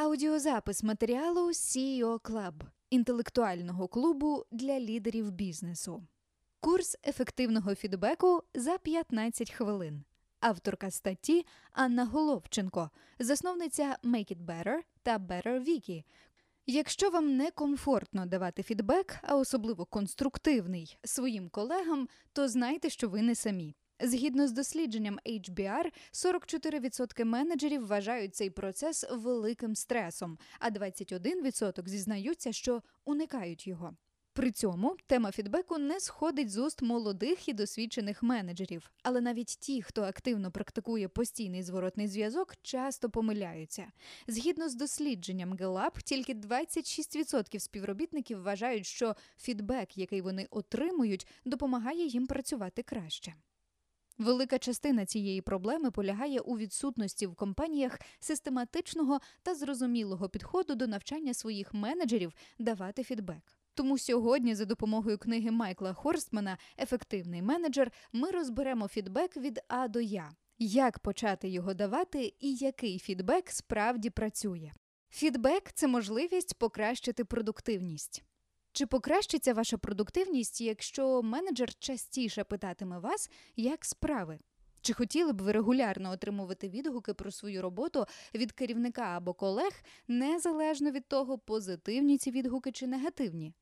Аудіозапис матеріалу CEO Club – інтелектуального клубу для лідерів бізнесу. Курс ефективного фідбеку за 15 хвилин. Авторка статті Анна Головченко, засновниця Make It Better та Better Wiki. Якщо вам не комфортно давати фідбек, а особливо конструктивний своїм колегам, то знайте, що ви не самі. Згідно з дослідженням HBR, 44% менеджерів вважають цей процес великим стресом, а 21% зізнаються, що уникають його. При цьому тема фідбеку не сходить з уст молодих і досвідчених менеджерів, але навіть ті, хто активно практикує постійний зворотний зв'язок, часто помиляються. Згідно з дослідженням Gallup, тільки 26% співробітників вважають, що фідбек, який вони отримують, допомагає їм працювати краще. Велика частина цієї проблеми полягає у відсутності в компаніях систематичного та зрозумілого підходу до навчання своїх менеджерів давати фідбек. Тому сьогодні, за допомогою книги Майкла Хорстмана Ефективний менеджер, ми розберемо фідбек від А до Я, як почати його давати і який фідбек справді працює. Фідбек це можливість покращити продуктивність. Чи покращиться ваша продуктивність, якщо менеджер частіше питатиме вас, як справи? Чи хотіли б ви регулярно отримувати відгуки про свою роботу від керівника або колег, незалежно від того, позитивні ці відгуки чи негативні?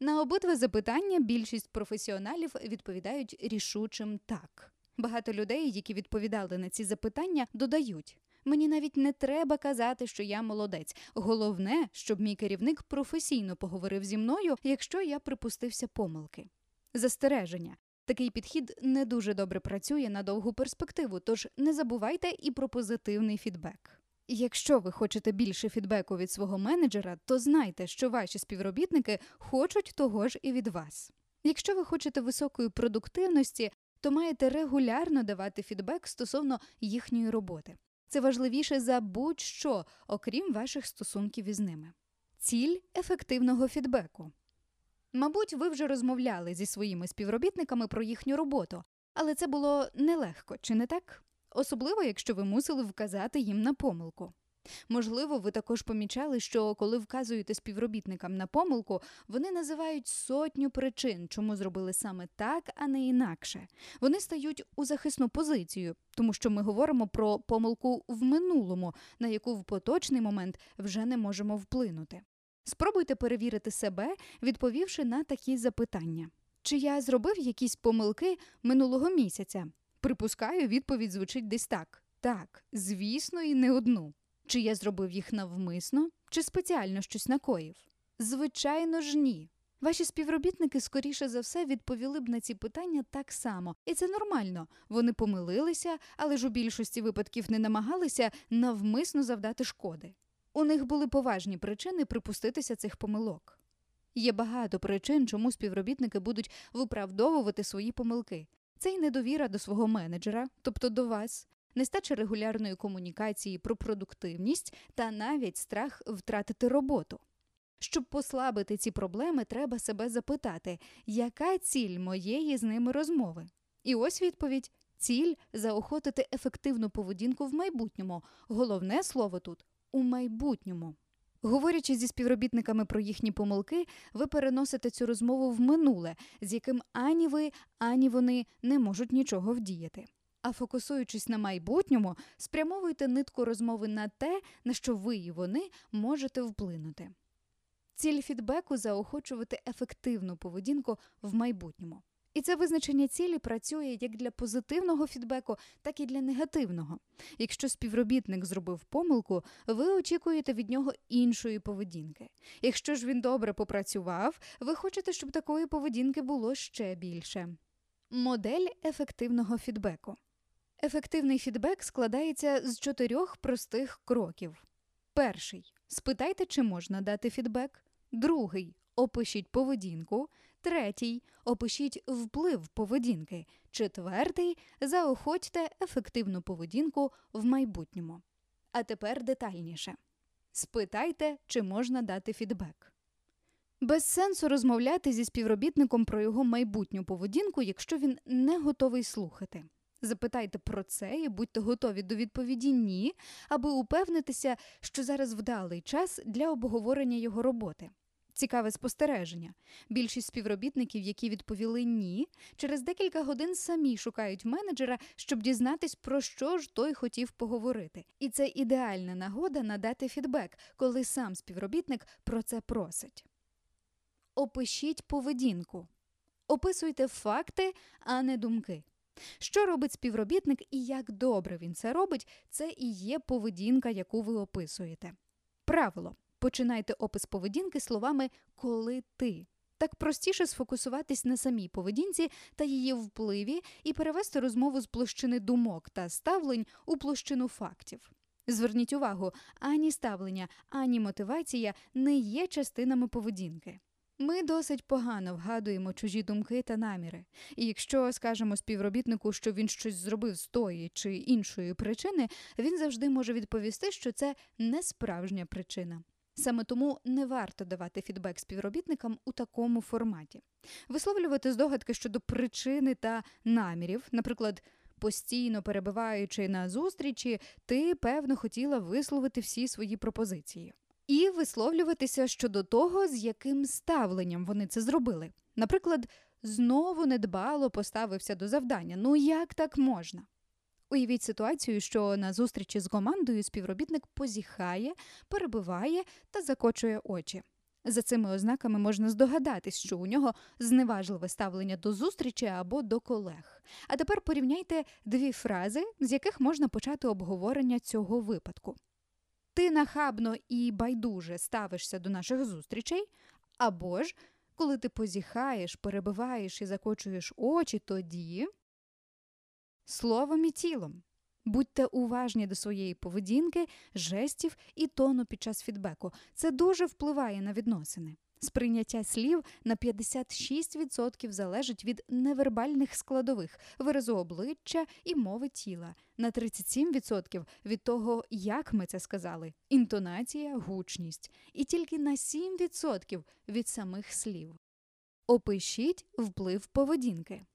На обидва запитання більшість професіоналів відповідають рішучим так. Багато людей, які відповідали на ці запитання, додають. Мені навіть не треба казати, що я молодець. Головне, щоб мій керівник професійно поговорив зі мною, якщо я припустився помилки. Застереження. Такий підхід не дуже добре працює на довгу перспективу, тож не забувайте і про позитивний фідбек. Якщо ви хочете більше фідбеку від свого менеджера, то знайте, що ваші співробітники хочуть того ж і від вас. Якщо ви хочете високої продуктивності, то маєте регулярно давати фідбек стосовно їхньої роботи. Це важливіше за будь-що, окрім ваших стосунків із ними. Ціль ефективного фідбеку. Мабуть, ви вже розмовляли зі своїми співробітниками про їхню роботу, але це було нелегко, чи не так? Особливо, якщо ви мусили вказати їм на помилку. Можливо, ви також помічали, що коли вказуєте співробітникам на помилку, вони називають сотню причин, чому зробили саме так, а не інакше. Вони стають у захисну позицію, тому що ми говоримо про помилку в минулому, на яку в поточний момент вже не можемо вплинути. Спробуйте перевірити себе, відповівши на такі запитання. Чи я зробив якісь помилки минулого місяця? Припускаю, відповідь звучить десь так: так, звісно, і не одну. Чи я зробив їх навмисно, чи спеціально щось накоїв? Звичайно ж, ні. Ваші співробітники, скоріше за все, відповіли б на ці питання так само, і це нормально. Вони помилилися, але ж у більшості випадків не намагалися навмисно завдати шкоди. У них були поважні причини припуститися цих помилок. Є багато причин, чому співробітники будуть виправдовувати свої помилки. Це й недовіра до свого менеджера, тобто до вас, нестача регулярної комунікації про продуктивність та навіть страх втратити роботу. Щоб послабити ці проблеми, треба себе запитати, яка ціль моєї з ними розмови? І ось відповідь: ціль заохотити ефективну поведінку в майбутньому. Головне слово тут у майбутньому. Говорячи зі співробітниками про їхні помилки, ви переносите цю розмову в минуле, з яким ані ви, ані вони не можуть нічого вдіяти. А фокусуючись на майбутньому, спрямовуйте нитку розмови на те, на що ви і вони можете вплинути. Ціль фідбеку заохочувати ефективну поведінку в майбутньому. І це визначення цілі працює як для позитивного фідбеку, так і для негативного. Якщо співробітник зробив помилку, ви очікуєте від нього іншої поведінки. Якщо ж він добре попрацював, ви хочете, щоб такої поведінки було ще більше. Модель ефективного фідбеку. Ефективний фідбек складається з чотирьох простих кроків. Перший спитайте, чи можна дати фідбек. Другий опишіть поведінку. Третій опишіть вплив поведінки. Четвертий заохотьте ефективну поведінку в майбутньому. А тепер детальніше. Спитайте, чи можна дати фідбек. Без сенсу розмовляти зі співробітником про його майбутню поведінку, якщо він не готовий слухати. Запитайте про це і будьте готові до відповіді ні, аби упевнитися, що зараз вдалий час для обговорення його роботи. Цікаве спостереження. Більшість співробітників, які відповіли ні, через декілька годин самі шукають менеджера, щоб дізнатись, про що ж той хотів поговорити. І це ідеальна нагода надати фідбек, коли сам співробітник про це просить. Опишіть поведінку. Описуйте факти, а не думки. Що робить співробітник і як добре він це робить, це і є поведінка, яку ви описуєте. Правило. Починайте опис поведінки словами коли ти. Так простіше сфокусуватись на самій поведінці та її впливі і перевести розмову з площини думок та ставлень у площину фактів. Зверніть увагу, ані ставлення, ані мотивація не є частинами поведінки. Ми досить погано вгадуємо чужі думки та наміри, і якщо скажемо співробітнику, що він щось зробив з тої чи іншої причини, він завжди може відповісти, що це не справжня причина. Саме тому не варто давати фідбек співробітникам у такому форматі, висловлювати здогадки щодо причини та намірів, наприклад. Постійно перебуваючи на зустрічі, ти певно хотіла висловити всі свої пропозиції і висловлюватися щодо того, з яким ставленням вони це зробили. Наприклад, знову недбало поставився до завдання. Ну як так можна? Уявіть ситуацію, що на зустрічі з командою співробітник позіхає, перебиває та закочує очі. За цими ознаками можна здогадатись, що у нього зневажливе ставлення до зустрічі або до колег. А тепер порівняйте дві фрази, з яких можна почати обговорення цього випадку. Ти нахабно і байдуже ставишся до наших зустрічей, або ж коли ти позіхаєш, перебиваєш і закочуєш очі, тоді словом і тілом. Будьте уважні до своєї поведінки, жестів і тону під час фідбеку. Це дуже впливає на відносини. Сприйняття слів на 56% залежить від невербальних складових, виразу обличчя і мови тіла, на 37% від того, як ми це сказали, інтонація, гучність, і тільки на 7% від самих слів. Опишіть вплив поведінки.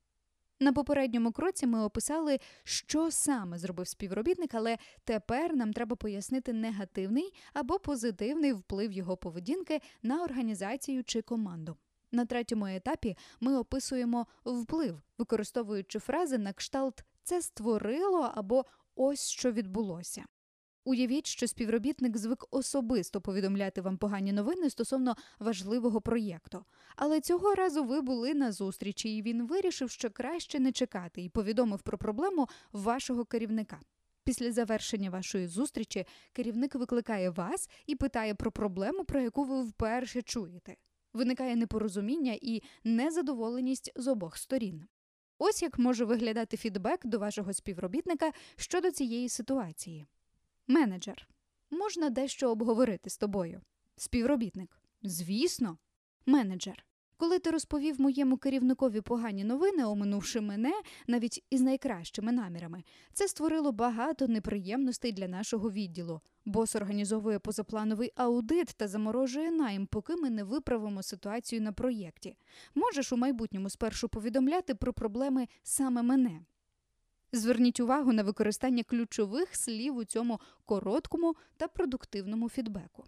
На попередньому кроці ми описали, що саме зробив співробітник, але тепер нам треба пояснити негативний або позитивний вплив його поведінки на організацію чи команду. На третьому етапі ми описуємо вплив, використовуючи фрази на кшталт це створило або ось що відбулося. Уявіть, що співробітник звик особисто повідомляти вам погані новини стосовно важливого проєкту. Але цього разу ви були на зустрічі, і він вирішив, що краще не чекати, і повідомив про проблему вашого керівника. Після завершення вашої зустрічі керівник викликає вас і питає про проблему, про яку ви вперше чуєте. Виникає непорозуміння і незадоволеність з обох сторін. Ось як може виглядати фідбек до вашого співробітника щодо цієї ситуації. Менеджер. Можна дещо обговорити з тобою. Співробітник. Звісно, менеджер. Коли ти розповів моєму керівникові погані новини, оминувши мене навіть із найкращими намірами, це створило багато неприємностей для нашого відділу. Бос організовує позаплановий аудит та заморожує найм, поки ми не виправимо ситуацію на проєкті. Можеш у майбутньому спершу повідомляти про проблеми саме мене. Зверніть увагу на використання ключових слів у цьому короткому та продуктивному фідбеку.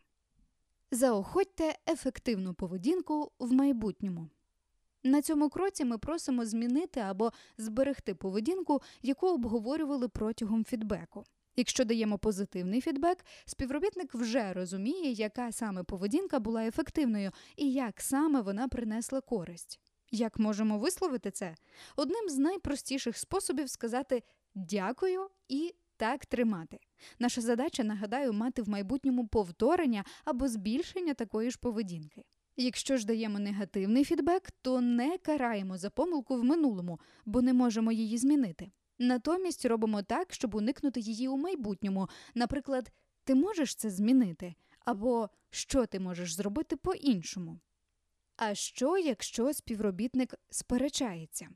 Заохотьте ефективну поведінку в майбутньому. На цьому кроці ми просимо змінити або зберегти поведінку, яку обговорювали протягом фідбеку. Якщо даємо позитивний фідбек, співробітник вже розуміє, яка саме поведінка була ефективною і як саме вона принесла користь. Як можемо висловити це? Одним з найпростіших способів сказати дякую і так тримати. Наша задача, нагадаю, мати в майбутньому повторення або збільшення такої ж поведінки. Якщо ж даємо негативний фідбек, то не караємо за помилку в минулому, бо не можемо її змінити. Натомість робимо так, щоб уникнути її у майбутньому. Наприклад, ти можеш це змінити, або що ти можеш зробити по-іншому. А що, якщо співробітник сперечається?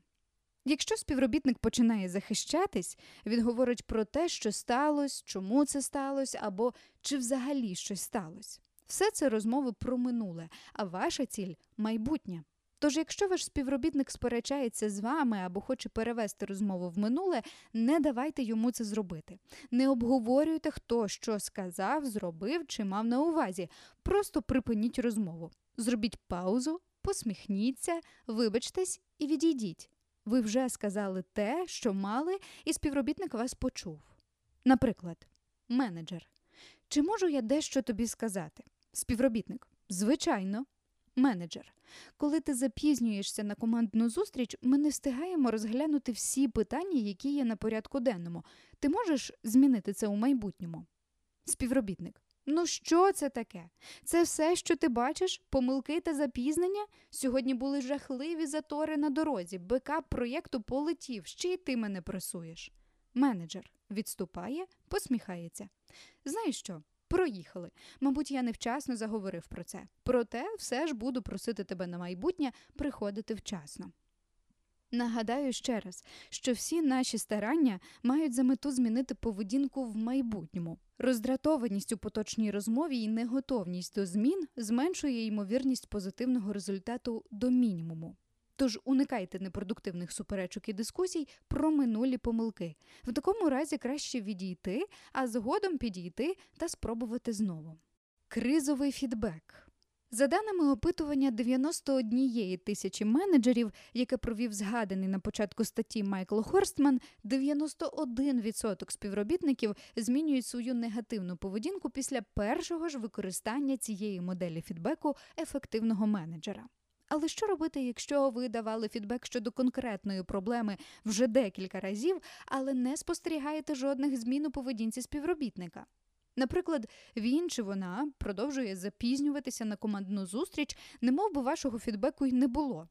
Якщо співробітник починає захищатись, він говорить про те, що сталося, чому це сталося, або чи взагалі щось сталося. Все це розмови про минуле, а ваша ціль майбутнє. Тож, якщо ваш співробітник сперечається з вами або хоче перевести розмову в минуле, не давайте йому це зробити. Не обговорюйте, хто що сказав, зробив чи мав на увазі. Просто припиніть розмову. Зробіть паузу, посміхніться, вибачтесь і відійдіть. Ви вже сказали те, що мали, і співробітник вас почув. Наприклад, менеджер. Чи можу я дещо тобі сказати? Співробітник. Звичайно. Менеджер. Коли ти запізнюєшся на командну зустріч, ми не встигаємо розглянути всі питання, які є на порядку денному. Ти можеш змінити це у майбутньому? Співробітник. Ну, що це таке? Це все, що ти бачиш, помилки та запізнення? Сьогодні були жахливі затори на дорозі, бекап проєкту полетів, ще й ти мене пресуєш. Менеджер відступає, посміхається. Знаєш що? Проїхали. Мабуть, я невчасно заговорив про це. Проте все ж буду просити тебе на майбутнє приходити вчасно. Нагадаю ще раз, що всі наші старання мають за мету змінити поведінку в майбутньому. Роздратованість у поточній розмові і неготовність до змін зменшує ймовірність позитивного результату до мінімуму. Тож уникайте непродуктивних суперечок і дискусій про минулі помилки. В такому разі краще відійти, а згодом підійти та спробувати знову. Кризовий фідбек. За даними опитування 91 тисячі менеджерів, яке провів згаданий на початку статті Майкл Хорстман, 91% співробітників змінюють свою негативну поведінку після першого ж використання цієї моделі фідбеку ефективного менеджера. Але що робити, якщо ви давали фідбек щодо конкретної проблеми вже декілька разів, але не спостерігаєте жодних змін у поведінці співробітника? Наприклад, він чи вона продовжує запізнюватися на командну зустріч, немов би вашого фідбеку й не було.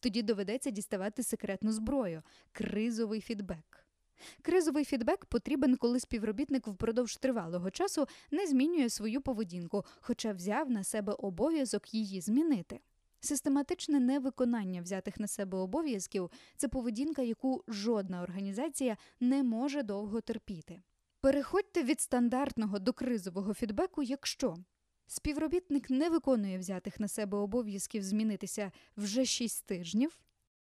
Тоді доведеться діставати секретну зброю кризовий фідбек. Кризовий фідбек потрібен, коли співробітник впродовж тривалого часу не змінює свою поведінку, хоча взяв на себе обов'язок її змінити. Систематичне невиконання взятих на себе обов'язків це поведінка, яку жодна організація не може довго терпіти. Переходьте від стандартного до кризового фідбеку, якщо співробітник не виконує взятих на себе обов'язків змінитися вже 6 тижнів.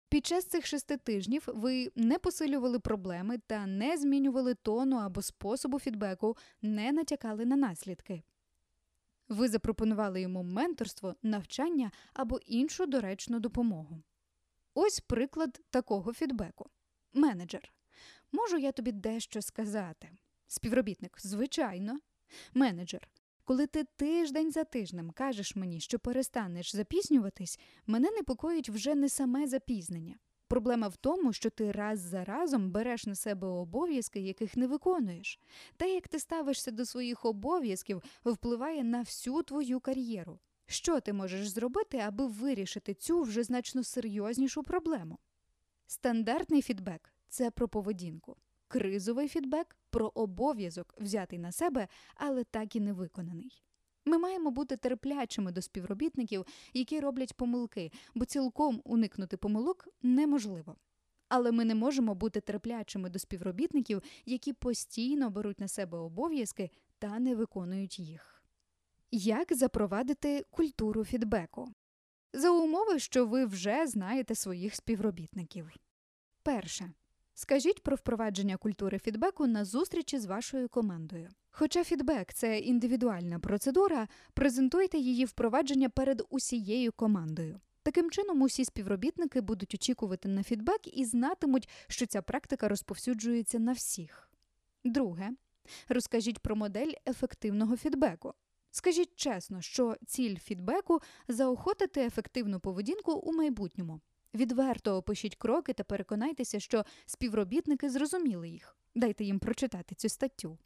Під час цих шести тижнів ви не посилювали проблеми та не змінювали тону або способу фідбеку, не натякали на наслідки. Ви запропонували йому менторство, навчання або іншу доречну допомогу. Ось приклад такого фідбеку. Менеджер. Можу я тобі дещо сказати? Співробітник, звичайно. Менеджер. Коли ти тиждень за тижнем кажеш мені, що перестанеш запізнюватись, мене непокоїть вже не саме запізнення. Проблема в тому, що ти раз за разом береш на себе обов'язки, яких не виконуєш. Те, як ти ставишся до своїх обов'язків, впливає на всю твою кар'єру. Що ти можеш зробити, аби вирішити цю вже значно серйознішу проблему? Стандартний фідбек це про поведінку. Кризовий фідбек про обов'язок, взятий на себе, але так і не виконаний. Ми маємо бути терплячими до співробітників, які роблять помилки, бо цілком уникнути помилок неможливо. Але ми не можемо бути терплячими до співробітників, які постійно беруть на себе обов'язки та не виконують їх. Як запровадити культуру фідбеку? За умови, що ви вже знаєте своїх співробітників. Перше. Скажіть про впровадження культури фідбеку на зустрічі з вашою командою. Хоча фідбек це індивідуальна процедура, презентуйте її впровадження перед усією командою. Таким чином, усі співробітники будуть очікувати на фідбек і знатимуть, що ця практика розповсюджується на всіх. Друге, розкажіть про модель ефективного фідбеку. Скажіть чесно, що ціль фідбеку заохотити ефективну поведінку у майбутньому. Відверто опишіть кроки та переконайтеся, що співробітники зрозуміли їх. Дайте їм прочитати цю статтю.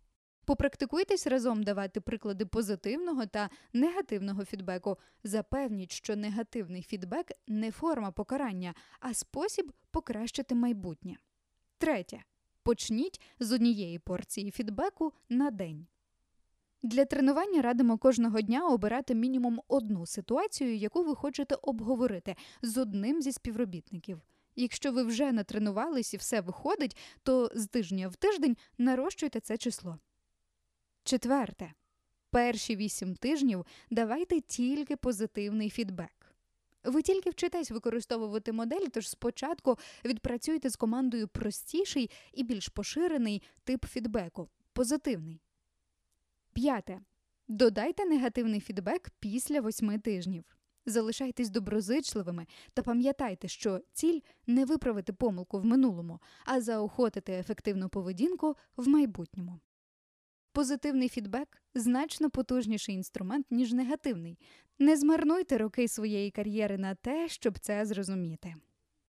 Попрактикуйтесь разом давати приклади позитивного та негативного фідбеку. Запевніть, що негативний фідбек не форма покарання, а спосіб покращити майбутнє. Третє. Почніть з однієї порції фідбеку на день. Для тренування радимо кожного дня обирати мінімум одну ситуацію, яку ви хочете обговорити з одним зі співробітників. Якщо ви вже натренувались і все виходить, то з тижня в тиждень нарощуйте це число. Четверте. Перші вісім тижнів давайте тільки позитивний фідбек. Ви тільки вчитесь використовувати модель, тож спочатку відпрацюйте з командою простіший і більш поширений тип фідбеку позитивний. П'яте. Додайте негативний фідбек після восьми тижнів. Залишайтесь доброзичливими та пам'ятайте, що ціль не виправити помилку в минулому, а заохотити ефективну поведінку в майбутньому. Позитивний фідбек значно потужніший інструмент, ніж негативний. Не змарнуйте роки своєї кар'єри на те, щоб це зрозуміти.